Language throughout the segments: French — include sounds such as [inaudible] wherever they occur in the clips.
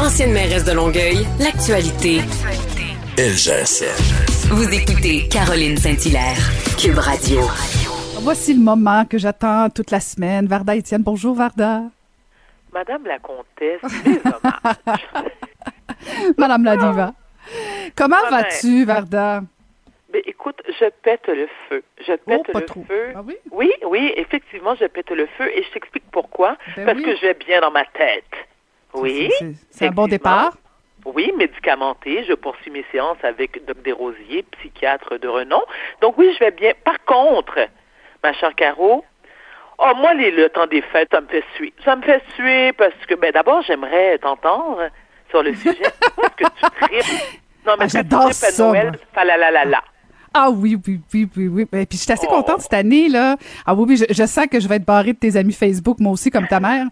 Ancienne mairesse de Longueuil, l'actualité. LGSN. Vous écoutez Caroline Saint-Hilaire, Cube Radio. Voici le moment que j'attends toute la semaine. Varda Étienne, bonjour Varda. Madame la comtesse. [laughs] Madame la diva. Comment Ah ben, vas-tu, Varda? Mais écoute, je pète le feu. Je pète Oh, pas le trop. feu. Ah oui? Oui, oui, effectivement, je pète le feu et je t'explique pourquoi. Ben Parce oui. que je vais bien dans ma tête. Oui. C'est- un bon départ. Oui, médicamenté. Je poursuis mes séances avec Doc Desrosiers, psychiatre de renom. Donc oui, je vais bien. Par contre, ma chère Caro, oh, moi, les, le temps des fêtes, ça me fait suer. Ça me fait suer parce que, ben, d'abord, j'aimerais t'entendre sur le sujet. [laughs] Est-ce que tu tripes? Non, mais Ah, j'adore ça, Noël? Ah oui, oui, oui, oui, oui. Et puis je suis assez Oh. contente cette année, là. Ah oui, oui, je, je sens que je vais être barrée de tes amis Facebook, moi aussi, comme ta mère.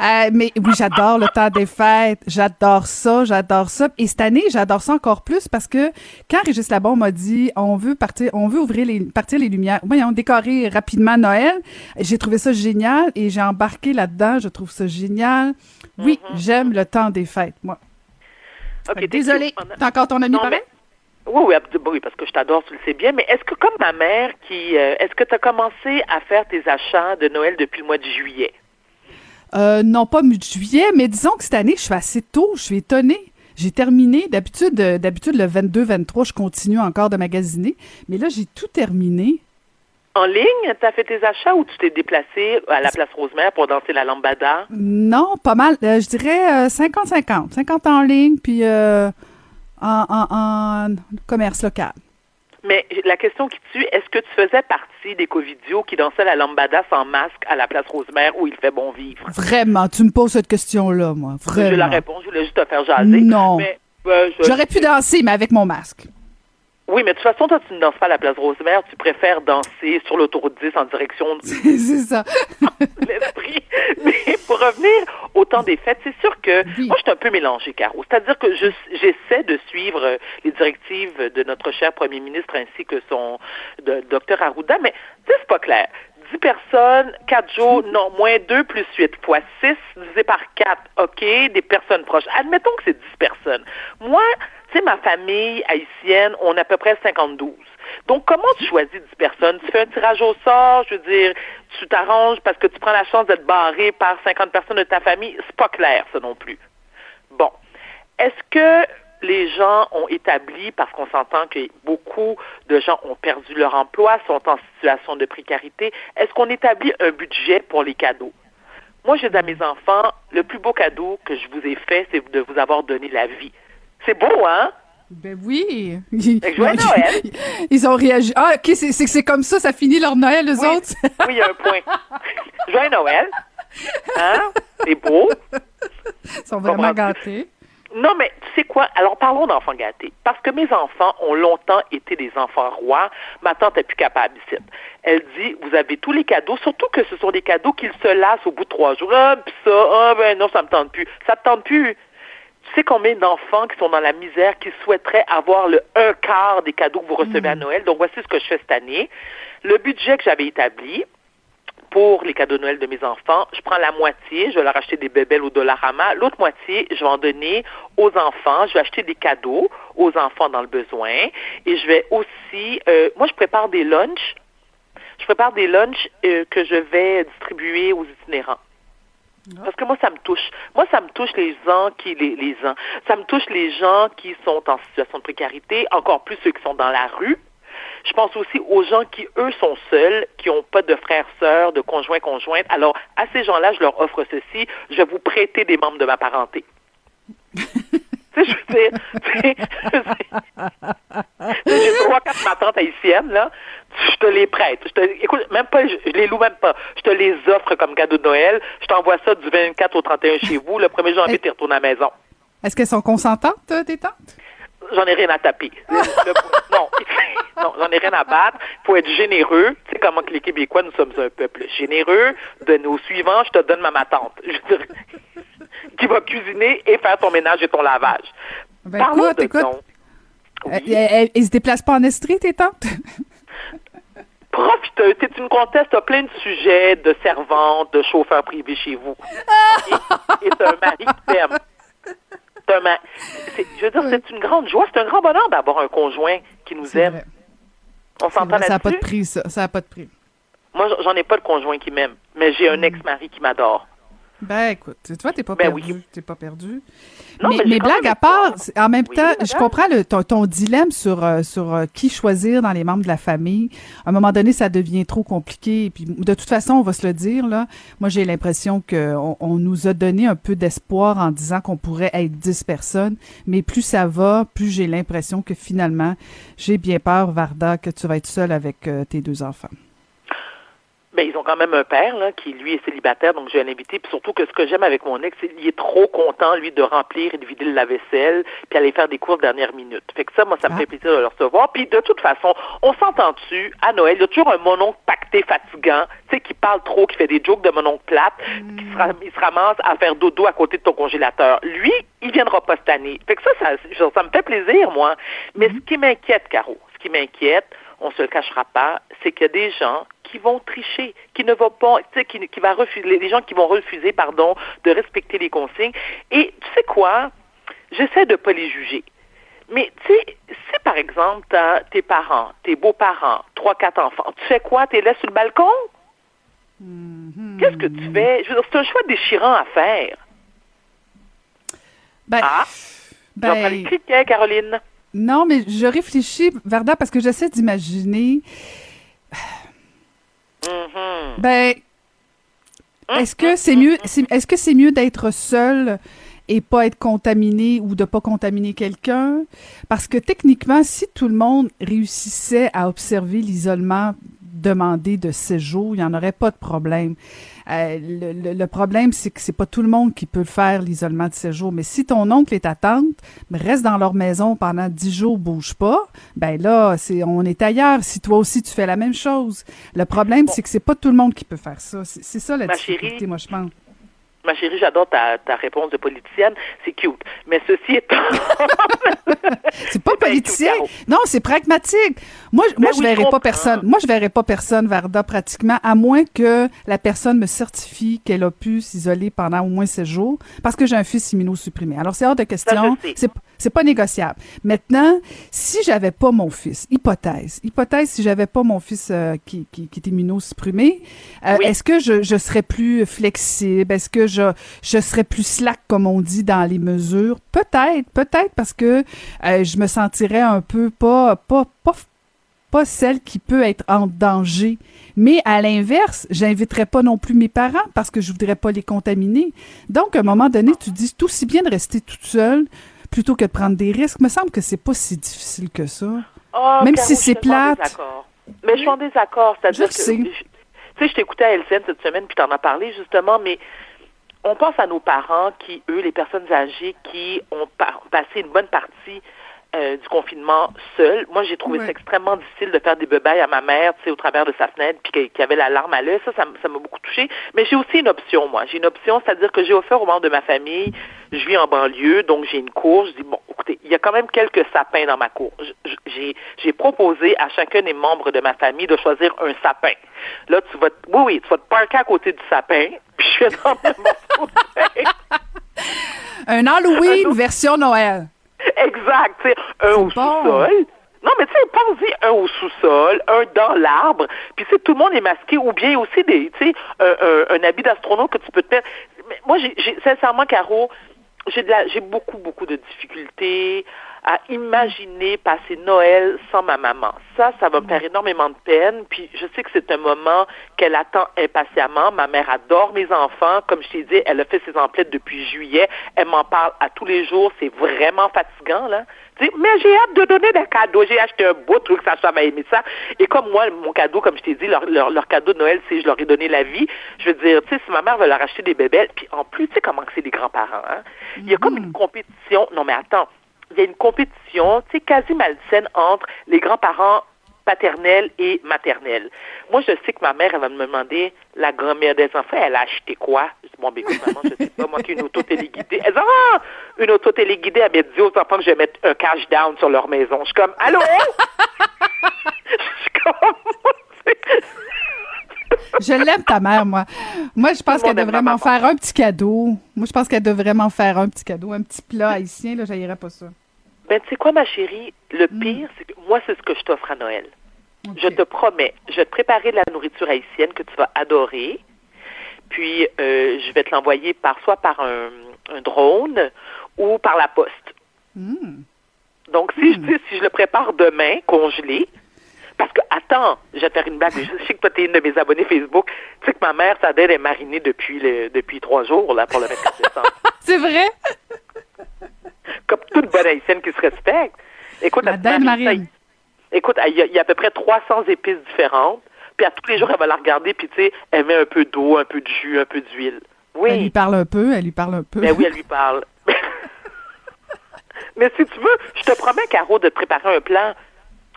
Euh, mais oui, j'adore le temps des fêtes. J'adore ça, j'adore ça. Et cette année, j'adore ça encore plus parce que quand Régis Labon m'a dit on veut partir, on veut ouvrir les, partir les lumières, voyons, décorer rapidement Noël, j'ai trouvé ça génial et j'ai embarqué là-dedans. Je trouve ça génial. Oui, j'aime le temps des fêtes, moi. OK, Fait que t'es Désolée, t'es encore ton ami Non, pareil? mais- Oui, oui, oui, parce que je t'adore, tu le sais bien. Mais est-ce que, comme ma mère, qui, euh, est-ce que tu as commencé à faire tes achats de Noël depuis le mois de juillet? Euh, non, pas mi-juillet, mais disons que cette année, je suis assez tôt. Je suis étonnée. J'ai terminé. D'habitude, euh, d'habitude le 22-23, je continue encore de magasiner. Mais là, j'ai tout terminé. En ligne, tu as fait tes achats ou tu t'es déplacé à la place Rosemère pour danser la lambada? Non, pas mal. Euh, je dirais euh, 50-50. 50 en ligne, puis euh, en, en- en commerce local. Mais la question qui tue, est-ce que tu faisais partie des covidios qui dansaient la lambada sans masque à la place Rosemère où il fait bon vivre? Vraiment, tu me poses cette question-là, moi. Vraiment. Je la réponds, je voulais juste te faire jaser. Non. Mais, euh, je- J'aurais pu danser, mais avec mon masque. Oui, mais de toute façon, toi, tu ne danses pas à la place Rosemère, tu préfères danser sur l'autoroute 10 en direction de [laughs] C'est ça. [laughs] l'esprit. Mais pour revenir au temps des fêtes, c'est sûr que Oui. moi, je suis un peu mélangée, Caro. C'est-à-dire que je- j'essaie de suivre euh, les directives de notre cher premier ministre ainsi que son de, docteur Arruda, mais c'est pas clair. 10 personnes, 4 jours, non, moins 2 plus 8 fois 6 divisé par 4, OK, des personnes proches. Admettons que c'est 10 personnes. Moi, tu sais, ma famille haïtienne, on est à peu près 52. Donc, comment tu choisis 10 personnes? Tu fais un tirage au sort, je veux dire, tu t'arranges parce que tu prends la chance d'être barré par 50 personnes de ta famille. C'est pas clair, ça non plus. Bon. Est-ce que les gens ont établi, parce qu'on s'entend que beaucoup de gens ont perdu leur emploi, sont en situation de précarité, est-ce qu'on établit un budget pour les cadeaux? Moi, je dis à mes enfants, le plus beau cadeau que je vous ai fait, c'est de vous avoir donné la vie. C'est beau, hein? Ben oui. Ils, joyeux [laughs] Noël. ils ont réagi. Ah, OK, c'est c'est que c'est comme ça, ça finit leur Noël, eux Oui. autres? Oui, il y a un point. [laughs] Joyeux Noël. Hein? C'est beau. Ils sont vraiment gâtés. Non, mais tu sais quoi? Alors, parlons d'enfants gâtés. Parce que mes enfants ont longtemps été des enfants rois. Ma tante n'est plus capable ici. Elle dit, vous avez tous les cadeaux, surtout que ce sont des cadeaux qu'ils se lassent au bout de trois jours. Ah, pis ça, ah, ben non, ça me tente plus. Ça te tente plus. Tu sais combien d'enfants qui sont dans la misère, qui souhaiteraient avoir le un quart des cadeaux que vous recevez à Noël? Donc, voici ce que je fais cette année. Le budget que j'avais établi, pour les cadeaux de Noël de mes enfants, je prends la moitié, je vais leur acheter des bébelles au Dollarama. L'autre moitié, je vais en donner aux enfants. Je vais acheter des cadeaux aux enfants dans le besoin. Et je vais aussi, euh, moi, je prépare des lunchs. Je prépare des lunchs euh, que je vais distribuer aux itinérants. Parce que moi, ça me touche. Moi, ça me touche les gens qui, les, les gens, ça me touche les gens qui sont en situation de précarité, encore plus ceux qui sont dans la rue. Je pense aussi aux gens qui, eux, sont seuls, qui n'ont pas de frères, sœurs, de conjoints, conjointes. Alors, à ces gens-là, je leur offre ceci. Je vais vous prêter des membres de ma parenté. [laughs] tu sais, je veux dire, j'ai trois, quatre ma tante haïtienne, là. Je te les prête. Je te, écoute, même pas, je, je les loue même pas. Je te les offre comme cadeau de Noël. Je t'envoie ça du 24 au 31 chez vous. Le 1er janvier, tu retournes à la maison. Est-ce qu'elles sont consentantes, euh, tes tantes? J'en ai rien à taper. Le- le- non, [laughs] j'en ai rien à battre. Il faut être généreux. Tu sais comment que les Québécois, nous sommes un peuple généreux. De nos suivants, je te donne ma, tante. Je veux dire, [laughs] qui va cuisiner et faire ton ménage et ton lavage. Ben, Parlons écoute, de écoute. dons. Euh, elles- elles se déplacent pas en Estrie, tes tantes? [laughs] Profiteuse, t'es une comtesse, t'as plein de sujets de servante, de chauffeur privé chez vous. [laughs] Et, t'as un mari qui t'aime. Je veux dire, c'est une grande joie, c'est un grand bonheur d'avoir un conjoint qui nous C'est aime. vrai. On s'entend vrai, Ça n'a pas de là-dessus? prix, ça. Ça n'a pas de prix. Moi, j'en ai pas de conjoint qui m'aime, mais j'ai Mm. un ex-mari qui m'adore. Ben, écoute, tu vois, t'es pas Ben perdu. oui. T'es pas perdu. Non, mais blague à part, en même Oui, temps, madame. je comprends le, ton, ton dilemme sur, euh, sur euh, qui choisir dans les membres de la famille. À un moment donné, ça devient trop compliqué. Et puis, de toute façon, on va se le dire, là. Moi, j'ai l'impression qu'on on nous a donné un peu d'espoir en disant qu'on pourrait être 10 personnes. Mais plus ça va, plus j'ai l'impression que finalement, j'ai bien peur, Varda, que tu vas être seule avec euh, tes deux enfants. Ben, ils ont quand même un père, là, qui, lui, est célibataire, donc j'ai un invité. Puis surtout que ce que j'aime avec mon ex, c'est qu'il est trop content, lui, de remplir et de vider le lave-vaisselle, puis aller faire des courses dernière minute. Fait que ça, moi, ça me Ah. fait plaisir de le recevoir. Puis de toute façon, on s'entend dessus, à Noël, il y a toujours un mononcle pacté fatigant, tu sais, qui parle trop, qui fait des jokes de mononcle plate, puis qui se, ram- il se ramasse à faire dodo à côté de ton congélateur. Lui, il viendra pas cette année. Fait que ça, ça, ça, ça me fait plaisir, moi. Mais ce qui m'inquiète, Caro, ce qui m'inquiète, on se le cachera pas, c'est qu'il y a des gens qui vont tricher, qui ne vont pas, tu sais, qui, qui va refuser, les gens qui vont refuser, pardon, de respecter les consignes. Et tu sais quoi? J'essaie de pas les juger. Mais tu sais, si par exemple, t'as tes parents, tes beaux-parents, trois, quatre enfants, tu fais quoi? T'es là sur le balcon? Qu'est-ce que tu fais? Je veux dire, c'est un choix déchirant à faire. Ben, Ah? ben, les Caroline. Non, mais je réfléchis, Varda, parce que j'essaie d'imaginer. Mhm. Ben, est-ce que c'est mieux, c'est- est-ce que c'est mieux d'être seul et pas être contaminé ou de pas contaminer quelqu'un? Parce que techniquement, si tout le monde réussissait à observer l'isolement demandé de séjour, il n'y en aurait pas de problème. Euh, le, le- le problème, c'est que c'est pas tout le monde qui peut le faire, l'isolement de séjour. Mais si ton oncle et ta tante restent dans leur maison pendant dix jours, bouge pas, ben là, c'est, on est ailleurs. Si toi aussi tu fais la même chose. Le problème, c'est que c'est pas tout le monde qui peut faire ça. C'est, c'est ça la Ma difficulté, chérie, moi, je pense. Ma chérie, j'adore ta, ta réponse de politicienne. C'est cute. Mais ceci étant. [laughs] C'est pas politicien. Non, c'est pragmatique. Moi, je- moi, Ben je oui, verrais je pas personne. Moi, je verrais pas personne, Varda, pratiquement, à moins que la personne me certifie qu'elle a pu s'isoler pendant au moins 16 jours, parce que j'ai un fils immunosupprimé. Alors, c'est hors de question. C'est, c'est pas négociable. Maintenant, si j'avais pas mon fils, hypothèse, hypothèse, si j'avais pas mon fils euh, qui, qui, qui est immunosupprimé, euh, Oui. est-ce que je, je serais plus flexible? Est-ce que je, je serais plus slack, comme on dit, dans les mesures? Peut-être, peut-être parce que euh, je me sentirais un peu pas, pas, pas, pas celle qui peut être en danger. Mais à l'inverse, j'inviterais pas non plus mes parents parce que je voudrais pas les contaminer. Donc, à un moment donné, tu dis tout aussi bien de rester toute seule plutôt que de prendre des risques. me semble que c'est pas si difficile que ça. Oh, Même Caro, si c'est plate. Mais je suis en désaccord. C'est-à-dire Je que. sais. Tu sais, je t'écoutais à LCN cette semaine, puis t'en as parlé justement, mais on pense à nos parents qui, eux, les personnes âgées, qui ont pa- passé une bonne partie euh, du confinement seuls. Moi, j'ai trouvé Ouais. ça extrêmement difficile de faire des bebailles à ma mère, tu sais, au travers de sa fenêtre, puis qu'il y avait la larme à l'œil. Ça, ça m'a beaucoup touchée. Mais j'ai aussi une option, moi. J'ai une option, c'est-à-dire que j'ai offert aux membres de ma famille, je vis en banlieue, donc j'ai une cour. Je dis, bon, écoutez, il y a quand même quelques sapins dans ma cour. J'ai proposé à chacun des membres de ma famille de choisir un sapin. Là, tu vas, te- oui, oui, tu vas te parker à côté du sapin, [laughs] puis je dormir mon sapin. Un Halloween version Noël. Un au bon. sous-sol. Non, mais tu sais, pense-y, un au sous-sol, un dans l'arbre, puis tu sais, tout le monde est masqué, ou bien aussi des, tu sais, un, un- un habit d'astronaute que tu peux te mettre. Mais moi, j'ai, j'ai- sincèrement, Caro, j'ai de la, j'ai beaucoup, beaucoup de difficultés à imaginer passer Noël sans ma maman. Ça, ça va me faire énormément de peine. Puis je sais que c'est un moment qu'elle attend impatiemment. Ma mère adore mes enfants. Comme je t'ai dit, elle a fait ses emplettes depuis juillet. Elle m'en parle à tous les jours. C'est vraiment fatigant, là. Mais j'ai hâte de donner des cadeaux. J'ai acheté un beau truc, ça, ça m'a aimé ça. Et comme moi, mon cadeau, comme je t'ai dit, leur, leur, leur cadeau de Noël, c'est je leur ai donné la vie. Je veux dire, tu sais, si ma mère veut leur acheter des bébelles, puis en plus, tu sais comment que c'est les grands-parents, hein? Il y a comme une compétition. Non, mais attends. Il y a une compétition, tu sais, quasi malsaine entre les grands-parents paternels et maternels. Moi, je sais que ma mère, elle va me demander, la grand-mère des enfants, elle a acheté quoi? Je dis, bon, ben, écoute, maman, je sais pas, moi, qui une auto téléguidée. Elle dit, ah, une auto téléguidée, elle m'a dit aux enfants que je vais mettre un cash down sur leur maison. Je suis comme, allô? [laughs] je suis comme, Je l'aime, ta mère, moi. Moi, je pense qu'elle devrait m'en faire un petit cadeau. Moi, je pense qu'elle devrait m'en faire un petit cadeau. Un petit plat haïtien, là, j'aillerais pas ça. Ben, tu sais quoi, ma chérie? Le pire, c'est que moi, c'est ce que je t'offre à Noël. Je te promets, je vais te préparer de la nourriture haïtienne que tu vas adorer. Puis, euh, je vais te l'envoyer par soit par un, un drone ou par la poste. Hmm. Donc, si, je, sais, si je le prépare demain, congelé, parce que, attends, je vais te faire une blague. Je sais que toi, t'es une de mes abonnés Facebook. Tu sais que ma mère, sa dette est marinée depuis, le, depuis trois jours, là, pour le 24 décembre. [laughs] C'est vrai? Toute bonne haïtienne qui se respecte. Écoute, La marine. Écoute, il y, a, il y a à peu près 300 épices différentes. Puis à tous les jours, elle va la regarder, puis tu sais, elle met un peu d'eau, un peu de jus, un peu d'huile. Oui. Elle lui parle un peu, elle lui parle un peu. Ben oui, elle lui parle. [laughs] Mais si tu veux, je te promets, Caro, de te préparer un plan.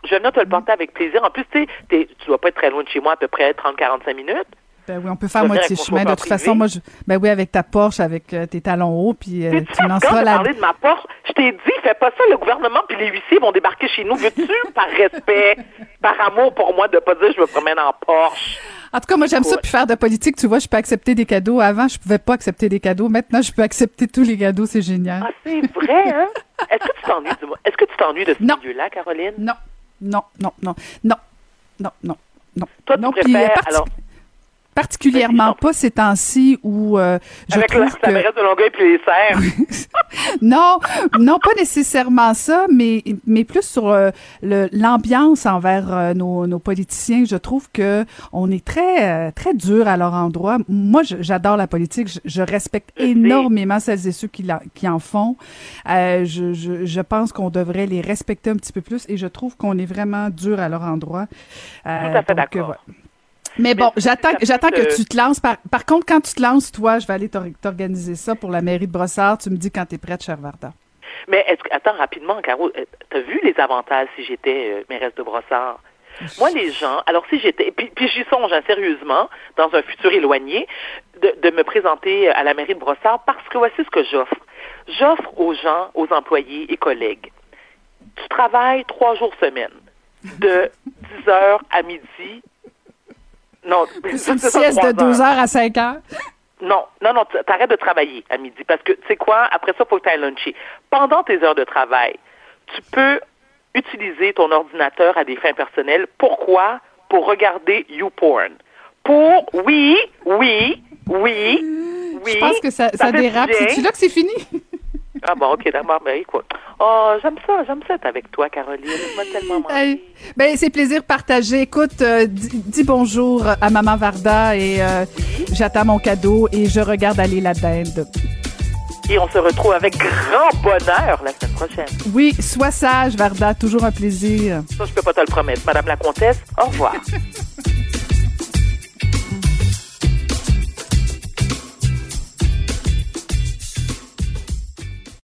Je note te le porter avec plaisir. En plus, tu sais, tu dois pas être très loin de chez moi, à peu près 30-45 minutes. Ben oui, on peut faire moitié chemin. De toute façon, moi, je, ben oui, avec ta Porsche, avec euh, tes talons hauts, puis euh, tu lanceras de la. parler de ma porte. Je t'ai dit, fais pas ça, le gouvernement puis les huissiers vont débarquer chez nous. Veux-tu, [laughs] par respect, par amour pour moi, de pas dire je me promène en Porsche? En tout cas, moi, j'aime ça, puis faire de politique. Tu vois, je peux accepter des cadeaux. Avant, je pouvais pas accepter des cadeaux. Maintenant, je peux accepter tous les cadeaux. C'est génial. Ah, c'est vrai, hein? [laughs] Est-ce que tu t'ennuies du Est-ce que tu t'ennuies de ce Non. milieu-là, Caroline? Non, non, non, non, non, non, non, non. Toi, tu non, préfères, euh, alors, particulièrement pas ces temps-ci où euh, je avec trouve la que... de Longueuil puis les serres. [laughs] Non, non, pas nécessairement ça, mais, mais plus sur euh, l'ambiance envers euh, nos, nos politiciens. Je trouve que on est très, euh, très dur à leur endroit. Moi, j'adore la politique. Je, je respecte Je sais. énormément celles et ceux qui, la- qui en font. Euh, je, je, je pense qu'on devrait les respecter un petit peu plus et je trouve qu'on est vraiment dur à leur endroit. Tout à fait donc, d'accord. voilà. Mais bon, j'attends, que tu te lances. Par, par contre, quand tu te lances, toi, je vais aller t'or- t'organiser ça pour la mairie de Brossard. Tu me dis quand tu es prête, cher Varda. Mais est-ce que, attends, rapidement, Caro, euh, t'as vu les avantages si j'étais euh, mairesse de Brossard? Moi, les gens, alors si j'étais, puis, puis j'y songe hein, sérieusement, dans un futur éloigné, de, de me présenter à la mairie de Brossard parce que voici ce que j'offre. J'offre aux gens, aux employés et collègues, tu travailles trois jours semaine, de 10 heures à midi. Non, une sieste de trois 2 heures à 5 heures? non, non, non, t'arrêtes de travailler à midi parce que, tu sais quoi, après ça, il faut que tu ailles luncher. Pendant tes heures de travail, tu peux utiliser ton ordinateur à des fins personnelles. Pourquoi? Pour regarder YouPorn. Pour, oui, oui, oui, oui. Je pense que ça, dérape. C'est-tu là que c'est fini? Ah bon, ok, d'accord, ben écoute. Oh, j'aime ça, j'aime ça être avec toi, Caroline. Moi, tellement. [laughs] Hey, ben, c'est plaisir partagé. Écoute, euh, dis, dis bonjour à Maman Varda et euh, j'attends mon cadeau et je regarde aller la dinde. Et on se retrouve avec grand bonheur la semaine prochaine. Oui, sois sage, Varda. Toujours un plaisir. Ça, je peux pas te le promettre. Madame la comtesse, au revoir. [laughs]